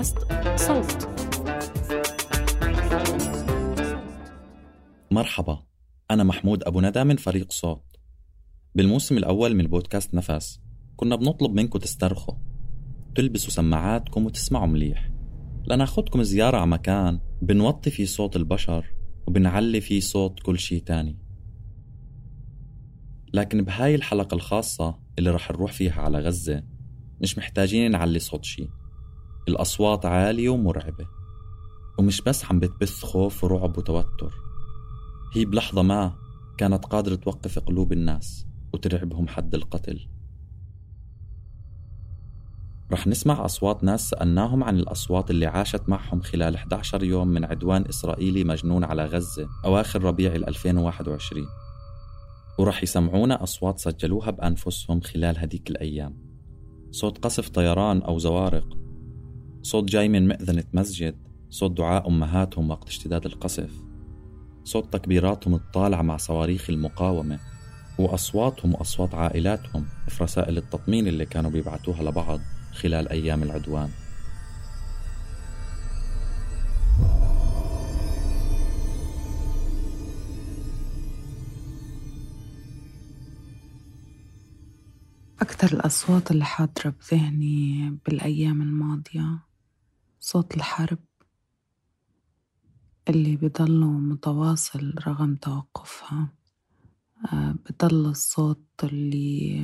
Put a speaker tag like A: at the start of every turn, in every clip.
A: بودكاست صوت.
B: مرحبا أنا محمود أبو ندى من فريق صوت. بالموسم الأول من بودكاست نفس كنا بنطلب منكم تسترخوا. تلبسوا سماعاتكم وتسمعوا مليح. لناخدكم زيارة على مكان بنوطي فيه صوت البشر وبنعلي فيه صوت كل شي تاني. لكن بهاي الحلقة الخاصة اللي رح نروح فيها على غزة مش محتاجين نعلي صوت شي الأصوات عالية ومرعبة ومش بس عم بتبث خوف ورعب وتوتر. هي بلحظة ما كانت قادرة توقف قلوب الناس وترعبهم حد القتل. رح نسمع أصوات ناس سألناهم عن الأصوات اللي عاشت معهم خلال 11 يوم من عدوان إسرائيلي مجنون على غزة أواخر ربيع 2021 ورح يسمعونا أصوات سجلوها بأنفسهم خلال هديك الأيام. صوت قصف طيران أو زوارق. صوت جاي من مئذنة مسجد صوت دعاء أمهاتهم وقت اشتداد القصف. صوت تكبيراتهم الطالعة مع صواريخ المقاومة وأصواتهم وأصوات عائلاتهم في رسائل التطمين اللي كانوا بيبعتوها لبعض خلال أيام العدوان.
C: أكثر الأصوات اللي حاضرة بذهني بالأيام الماضية صوت الحرب اللي بضله متواصل رغم توقفها. آه، بضل الصوت اللي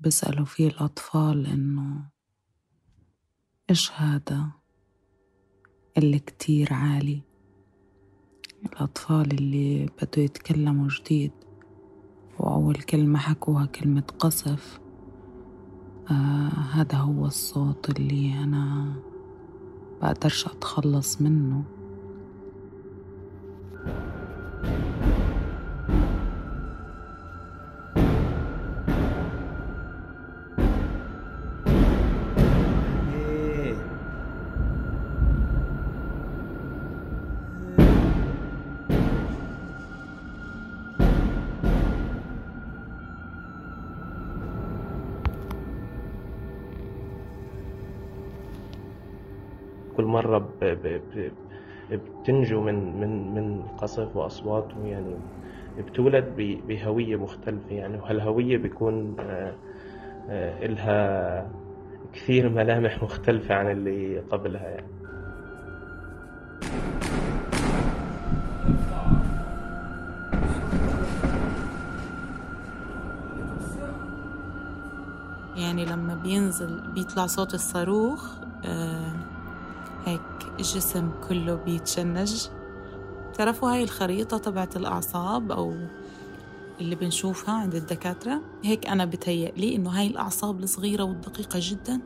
C: بيسألوا فيه الأطفال إنه إيش هذا اللي كتير عالي؟ الأطفال اللي بدوا يتكلموا جديد وأول كلمة حكوها كلمة قصف. آه هذا هو الصوت اللي أنا بقدرش أتخلص منه.
D: ب... بتنجو من من من القصف وأصواته يعني بتولد ب... بهوية مختلفة يعني وهالهوية بيكون آه، آه، إلها كثير ملامح مختلفة عن اللي قبلها يعني.
A: يعني لما بينزل بيطلع صوت الصاروخ آه هيك الجسم كله بيتشنج. تعرفوا هاي الخريطة تبعت الأعصاب أو اللي بنشوفها عند الدكاترة؟ هيك أنا بتهيأ لي إنه هاي الأعصاب الصغيرة والدقيقة جدا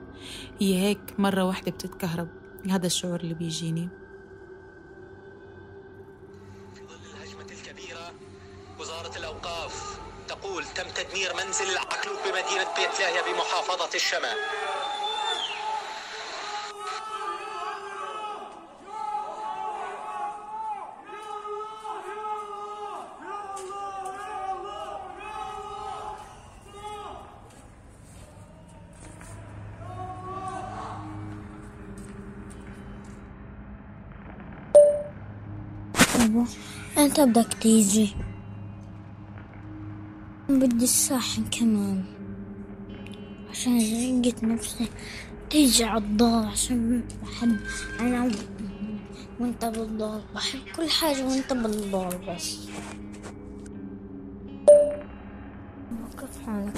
A: هي هيك مرة واحدة بتتكهرب. هذا الشعور اللي بيجيني.
E: في ظل الهجمة الكبيرة وزارة الأوقاف تقول تم تدمير منزل العقلوب بمدينة بيت لاهيا بمحافظة الشمال
F: بابا بدك تيجي؟ بدي الساحن كمان. عشان لقيت نفسي. تيجي عالدار عشان بحب أنا وأنت بالدار. بحب كل حاجة وأنت بالدار بس. كيف حالك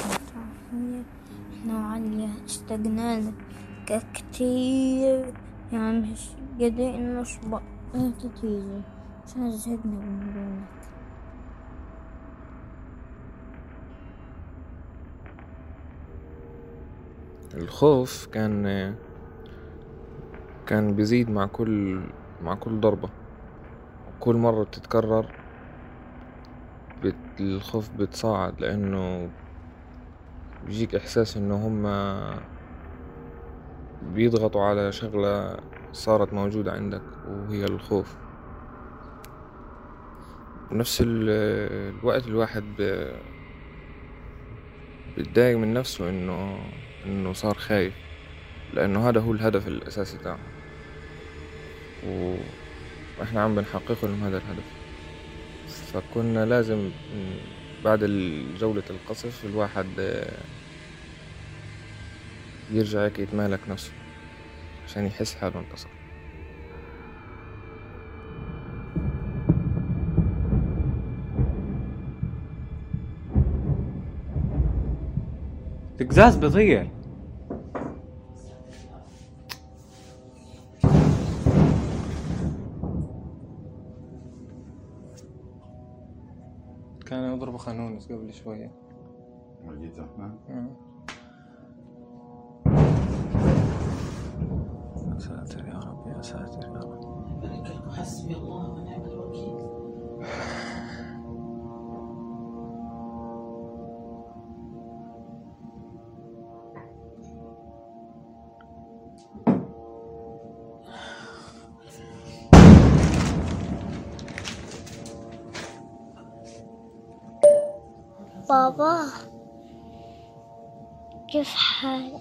F: إحنا وعليا اشتقنا لك كتير يعني مش قادرين نصبر أنت تيجي. عشان زهقنا من دونك
G: الخوف كان كان بيزيد مع كل مع كل ضربة. كل مرة بتتكرر بت... الخوف بتصاعد لأنه بيجيك إحساس إنه هما بيضغطوا على شغلة صارت موجودة عندك وهي الخوف. بنفس ال- الوقت الواحد بيتضايق من نفسه إنه إنه صار خايف لأنه هذا هو الهدف الأساسي تاعه وإحنا عم بنحقق لهم هذا الهدف. فكنا لازم بعد جولة القصف الواحد يرجع هيك يتمالك نفسه عشان يحس حاله انتصر.
H: القزاز بيضيع
G: كان يضربوا خانونس قبل شوية.
I: ولقيته
G: يا ساتر يا رب يا ساتر يا رب.
C: حسبي الله ونعم الوكيل.
F: بابا كيف حالك؟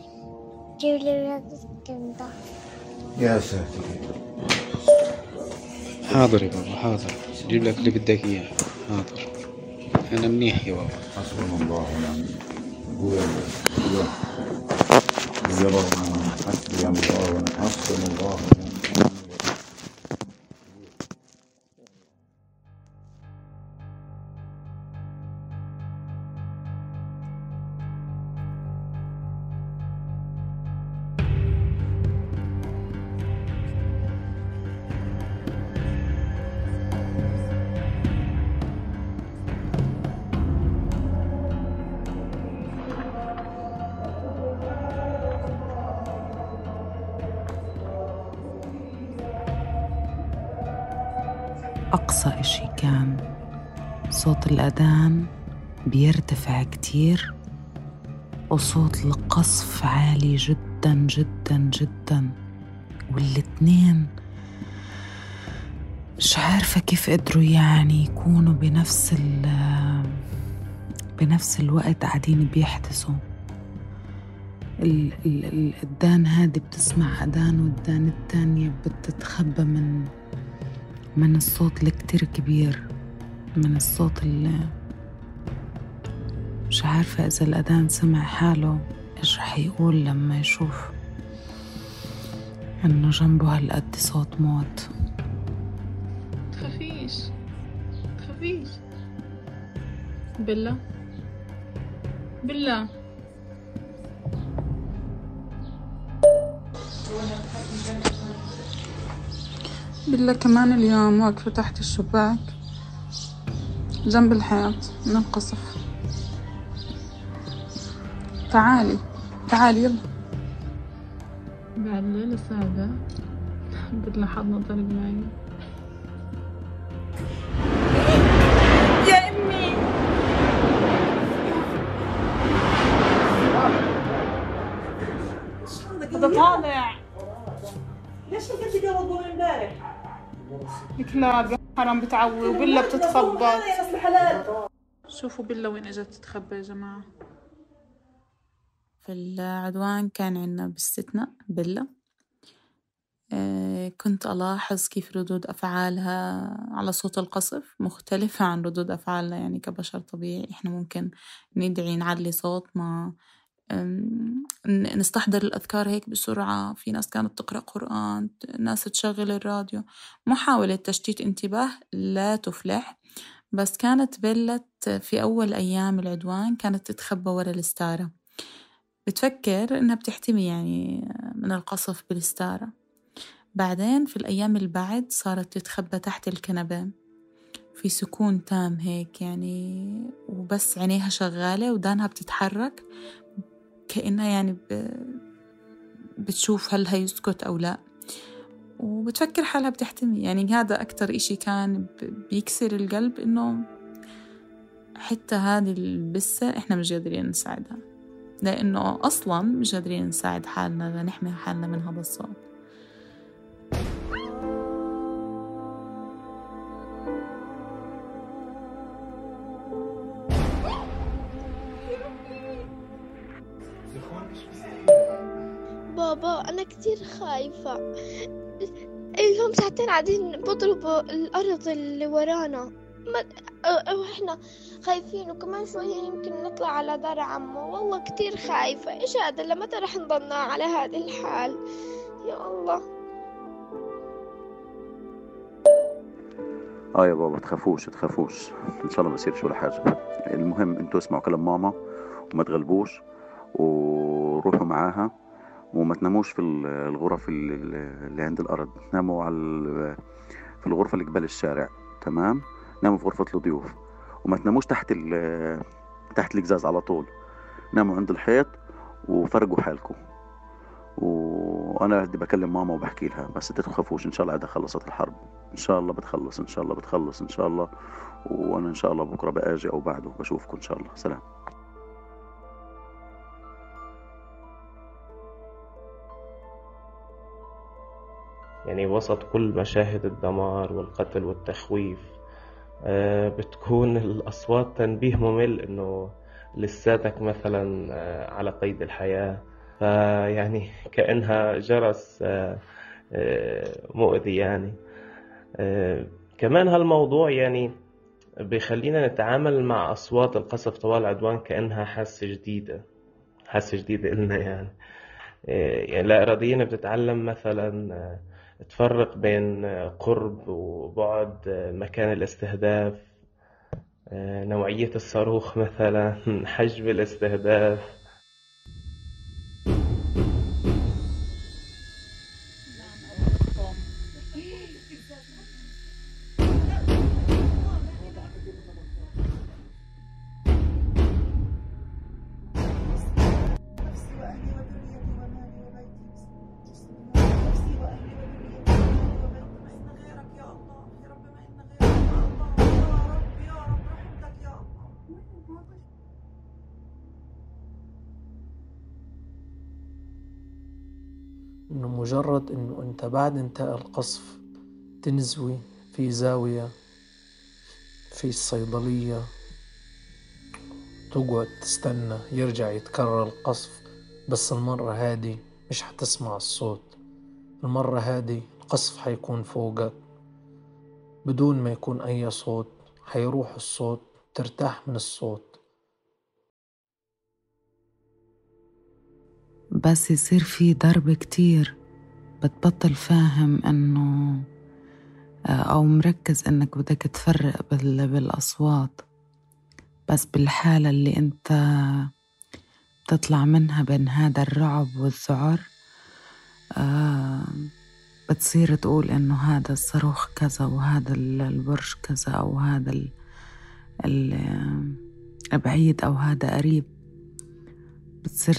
F: جيب لي ولادك انت
I: يا ساتر.
H: حاضر يا بابا حاضر. جيب لك اللي بدك إياه. حاضر. أنا منيح يا بابا.
I: حسبنا الله ونعم الوكيل. قول قول يا رب حسبي الله ونعم حسبنا الله ونعم الوكيل.
C: إشي كان صوت الأذان بيرتفع كتير وصوت القصف عالي جدا جدا جدا. والاتنين مش عارفة كيف قدروا يعني يكونوا بنفس ال بنفس الوقت قاعدين بيحدثوا. ال- ال- الأذان هادي بتسمع أذان والأذان التانية بتتخبى من من الصوت الكتير كبير من الصوت اللي مش عارفة إذا الأذان سمع حاله إيش رح يقول لما يشوف إنه جنبه هالقد صوت موت.
A: تخافيش تخافيش بلا بلا بلا كمان اليوم واقفة تحت الشباك. جنب الحيط من القصف تعالي تعالي يلا. بعد ليلة سادة له حضنا طريق معي. يا أمي. هذا طالع. كلاب حرام بتعوي وبلا بتتخبط شوفوا بلا وين إجت تتخبى يا جماعة. في العدوان كان عنا باستثناء بلا آه، كنت ألاحظ كيف ردود أفعالها على صوت القصف مختلفة عن ردود أفعالنا يعني كبشر طبيعي. إحنا ممكن ندعي نعلي صوتنا نستحضر الأذكار هيك بسرعة. في ناس كانت تقرأ قرآن ناس تشغل الراديو. محاولة تشتيت انتباه لا تفلح بس كانت بلت في أول أيام العدوان كانت تتخبى ورا الستارة. بتفكر إنها بتحتمي يعني من القصف بالستارة. بعدين في الأيام اللي بعد صارت تتخبى تحت الكنبة. في سكون تام هيك يعني وبس عينيها شغالة ودانها بتتحرك. كأنها يعني. بتشوف هل هيسكت أو لا. وبتفكر حالها بتحتمي. يعني هذا أكتر إشي كان بيكسر القلب إنه حتى هذه البسة إحنا مش قادرين نساعدها. لأنه أصلا مش قادرين نساعد حالنا لنحمي حالنا من هذا الصوت
F: بابا أنا كتير خايفة.
J: لهم ساعتين قاعدين بضربوا الأرض اللي ورانا. ما وإحنا خايفين وكمان شوية يمكن نطلع على دار عمو والله كتير خايفة. إيش هذا؟ لمتى رح نضلنا على هذا الحال؟ يا الله.
K: آه يا بابا تخافوش تخافوش. إن شاء الله ما يصيرش ولا حاجة. المهم أنتوا اسمعوا كلام ماما وما تغلبوش وروحوا معاها. وما تناموش في ال- الغرف اللي, عند الأرض. ناموا على في الغرفة اللي قبال الشارع تمام؟ ناموا في غرفة الضيوف. وما تناموش تحت تحت القزاز على طول. ناموا عند الحيط وفرقوا حالكم. وأنا بدي بكلم ماما وبحكي لها بس أنتوا تخافوش إن شاء الله عندها خلصت الحرب. إن شاء الله بتخلص إن شاء الله بتخلص إن شاء الله. وأنا إن شاء الله بكرة بآجي أو بعده بشوفكم إن شاء الله. سلام.
D: يعني وسط كل مشاهد الدمار والقتل والتخويف آه، بتكون الأصوات تنبيه ممل إنه لساتك مثلا آه، على قيد الحياة. فيعني كأنها جرس آه، مؤذي يعني. كمان هالموضوع يعني بيخلينا نتعامل مع أصوات القصف طوال العدوان كأنها حاسة جديدة حاسة جديدة إلنا يعني. يعني لا إراديا بتتعلم مثلا تفرق بين آه، قرب وبعد آه، مكان الاستهداف آه، نوعية الصاروخ مثلا حجم الاستهداف.
L: بعد انتهاء القصف تنزوي في زاوية في الصيدلية. تقعد تستنى يرجع يتكرر القصف. بس المرة هادي مش حتسمع الصوت. المرة هادي القصف حيكون فوقك بدون ما يكون أي صوت حيروح الصوت ترتاح من الصوت.
C: بس يصير في ضرب كتير. بتبطل فاهم إنه أو مركز إنك بدك تفرق بال- بالأصوات. بس بالحالة اللي أنت بتطلع منها بين هذا الرعب والذعر آه بتصير تقول إنه هذا الصاروخ كذا وهذا ال- البرج كذا أو هذا ال ال- بعيد أو هذا قريب. بتصير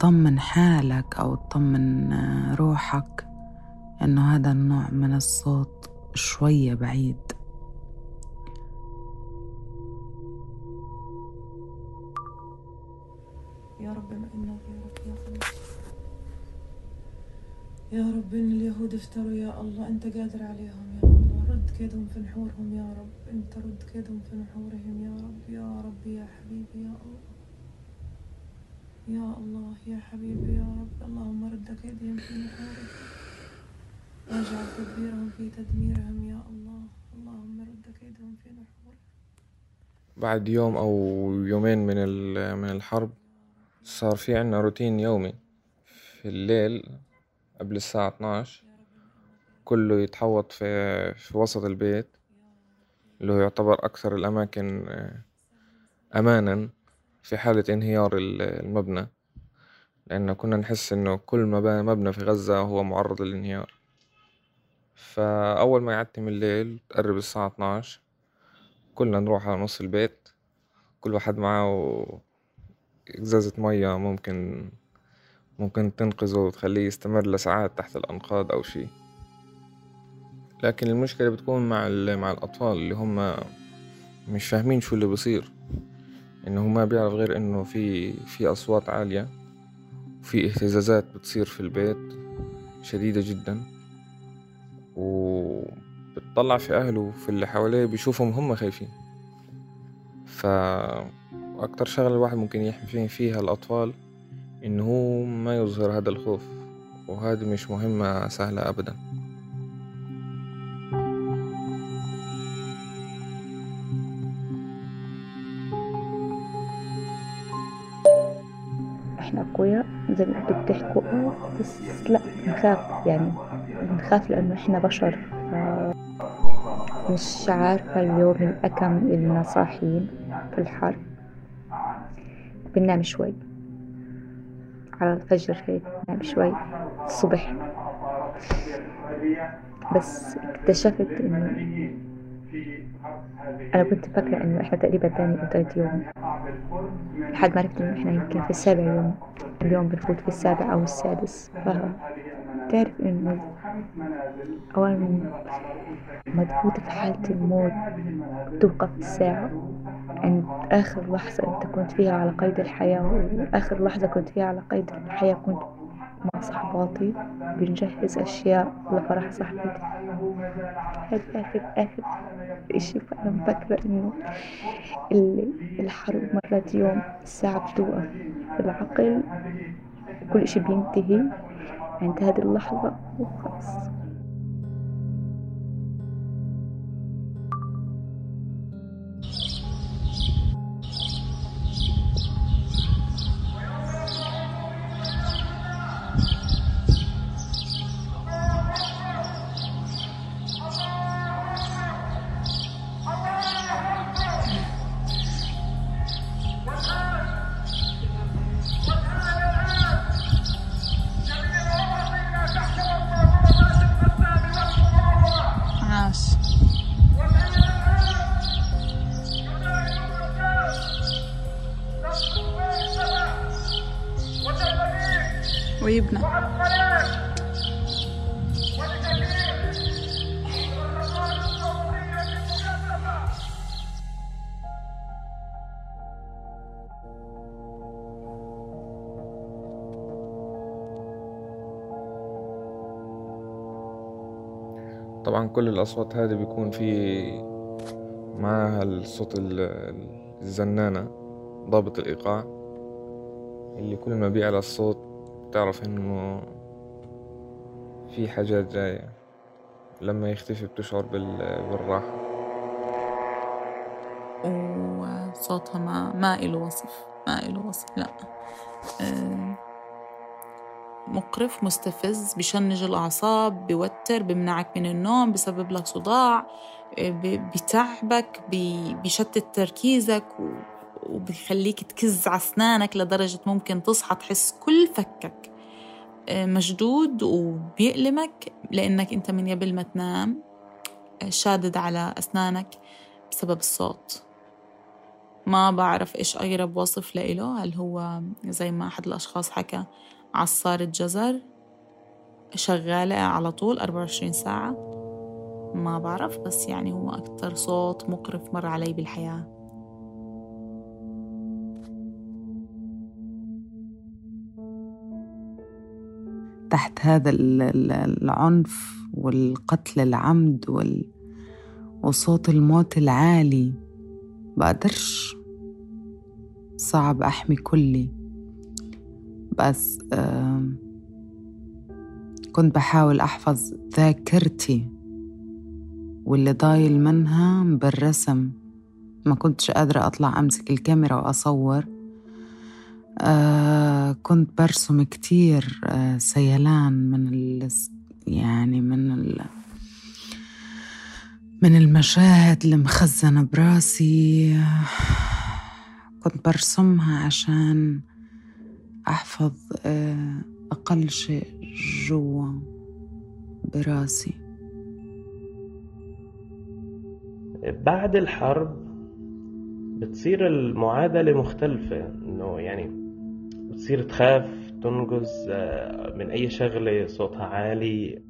C: تطمن حالك أو تطمن آه، روحك إنه هذا النوع من الصوت شوية بعيد.
M: يا رب يا رب إن اليهود افتروا يا الله أنت قادر عليهم يا الله. رد كيدهم في نحورهم يا رب. أنت رد كيدهم في نحورهم يا رب. يا رب يا حبيبي يا الله. يا الله يا حبيبي يا رب. اللهم رد كيدهم في نحورهم واجعل تدبيرهم في تدميرهم يا الله. اللهم رد كيدهم في نحورهم
G: بعد يوم أو يومين من من الحرب صار في عنا روتين يومي. في الليل قبل الساعة 12 كله يتحوط في في وسط البيت اللي هو يعتبر أكثر الأماكن آه، أمانا. في حالة انهيار ال- المبنى لأن كنا نحس إنه كل مبنى في غزة هو معرض للانهيار. فأول ما يعتم الليل تقرب الساعة 12 كلنا نروح على نص البيت كل واحد معه إزازة مية ممكن ممكن تنقذه وتخليه يستمر لساعات تحت الأنقاض أو شي لكن المشكلة بتكون مع مع الأطفال اللي هم مش فاهمين شو اللي بيصير. إنه ما بيعرف غير إنه في في أصوات عالية وفي اهتزازات بتصير في البيت شديدة جدا وبتطلع في أهله وفي اللي حواليه بيشوفهم هم خايفين. فأكتر شغلة الواحد ممكن يحمي فيها الأطفال إنه هو ما يظهر هذا الخوف وهذه مش مهمة سهلة أبدا.
N: إحنا أقوياء زي ما أنتوا بتحكوا آه بس لا بنخاف يعني بنخاف لأنه إحنا بشر مش عارفة اليوم الأكم إلنا صاحيين في الحر بننام شوي. على الفجر هيك بننام شوي الصبح. بس اكتشفت إنه أنا كنت فاكرة إنه إحنا تقريبا تاني أو تالت يوم. لحد ما عرفت إنه إحنا يمكن في السابع يوم. اليوم بنفوت في السابع أو السادس. فتعرف إنه أول ما تفوت في حالة الموت توقف الساعة عند آخر لحظة أنت كنت فيها على قيد الحياة وآخر لحظة كنت فيها على قيد الحياة كنت مع صحباتي بنجهز أشياء لفرح صاحبتي. هذا آخر آخر إشي فأنا مفكرة إنه الحرب مرت يوم الساعة بتوقف العقل كل إشي بينتهي عند هذه اللحظة وخلاص.
G: طبعا كل الأصوات هذه بيكون في معاها الصوت الزنانة ضابط الإيقاع اللي كل ما بيعلى الصوت بتعرف إنه في حاجات جاية. لما يختفي بتشعر بالراحة.
A: وصوتها ما ما إله وصف ما إله وصف لا. أه. مقرف مستفز بشنج الأعصاب بوتر بمنعك من النوم بسبب لك صداع بتعبك بشتت تركيزك وبيخليك تكز على أسنانك لدرجة ممكن تصحى تحس كل فكك مشدود وبيألمك لأنك أنت من قبل ما تنام شادد على أسنانك بسبب الصوت. ما بعرف إيش أقرب وصف لإله هل هو زي ما أحد الأشخاص حكى عصارة جزر شغالة على طول 24 ساعة. ما بعرف بس يعني هو أكتر صوت مقرف مر علي بالحياة.
C: تحت هذا العنف والقتل العمد وصوت الموت العالي بقدرش صعب أحمي كلي. بس كنت بحاول أحفظ ذاكرتي واللي ضايل منها بالرسم. ما كنتش قادرة أطلع أمسك الكاميرا وأصور. آه كنت برسم كتير آه سيلان من ال يعني من ال من المشاهد المخزنة براسي. كنت برسمها عشان أحفظ أقل شيء جوا براسي.
D: بعد الحرب بتصير المعادلة مختلفة إنه يعني بتصير تخاف تنقز من أي شغلة صوتها عالي.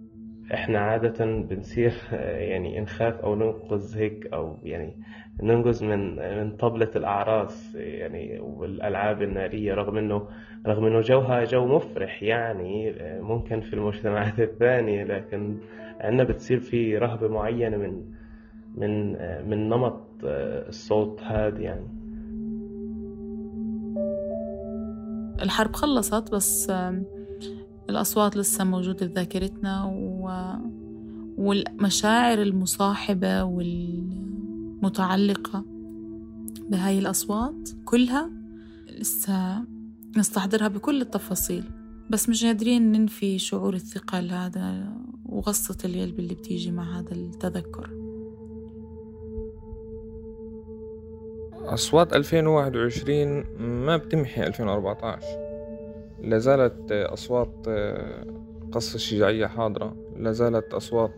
D: إحنا عادة بنصير يعني نخاف أو ننقز هيك أو يعني ننقز من من طبلة الأعراس يعني والألعاب النارية رغم إنه رغم إنه جوها جو مفرح يعني ممكن في المجتمعات الثانية لكن عندنا بتصير في رهبة معينة من من من نمط الصوت هذا يعني.
A: الحرب خلصت بس الأصوات لسه موجودة في ذاكرتنا و... والمشاعر المصاحبة والمتعلقة بهاي الأصوات كلها لسه نستحضرها بكل التفاصيل. بس مش قادرين ننفي شعور الثقل هذا وغصة القلب اللي بتيجي مع هذا التذكر.
G: أصوات 2021 ما بتمحي 2014 لازالت أصوات قصف الشجاعية حاضرة لازالت أصوات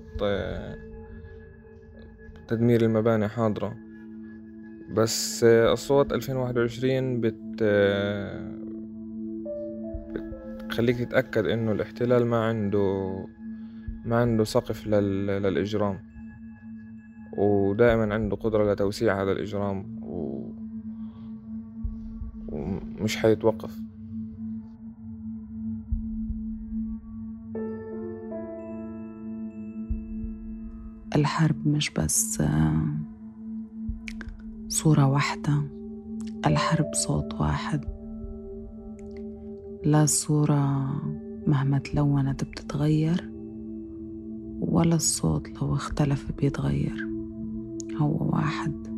G: تدمير المباني حاضرة. بس أصوات 2021 بت بتخليك تتأكد إنه الاحتلال ما عنده ما عنده سقف لل... للإجرام. ودائما عنده قدرة لتوسيع هذا الإجرام و... ومش حيتوقف.
C: الحرب مش بس صورة واحدة الحرب صوت واحد. لا الصورة مهما تلونت بتتغير ولا الصوت لو اختلف بيتغير. هو واحد.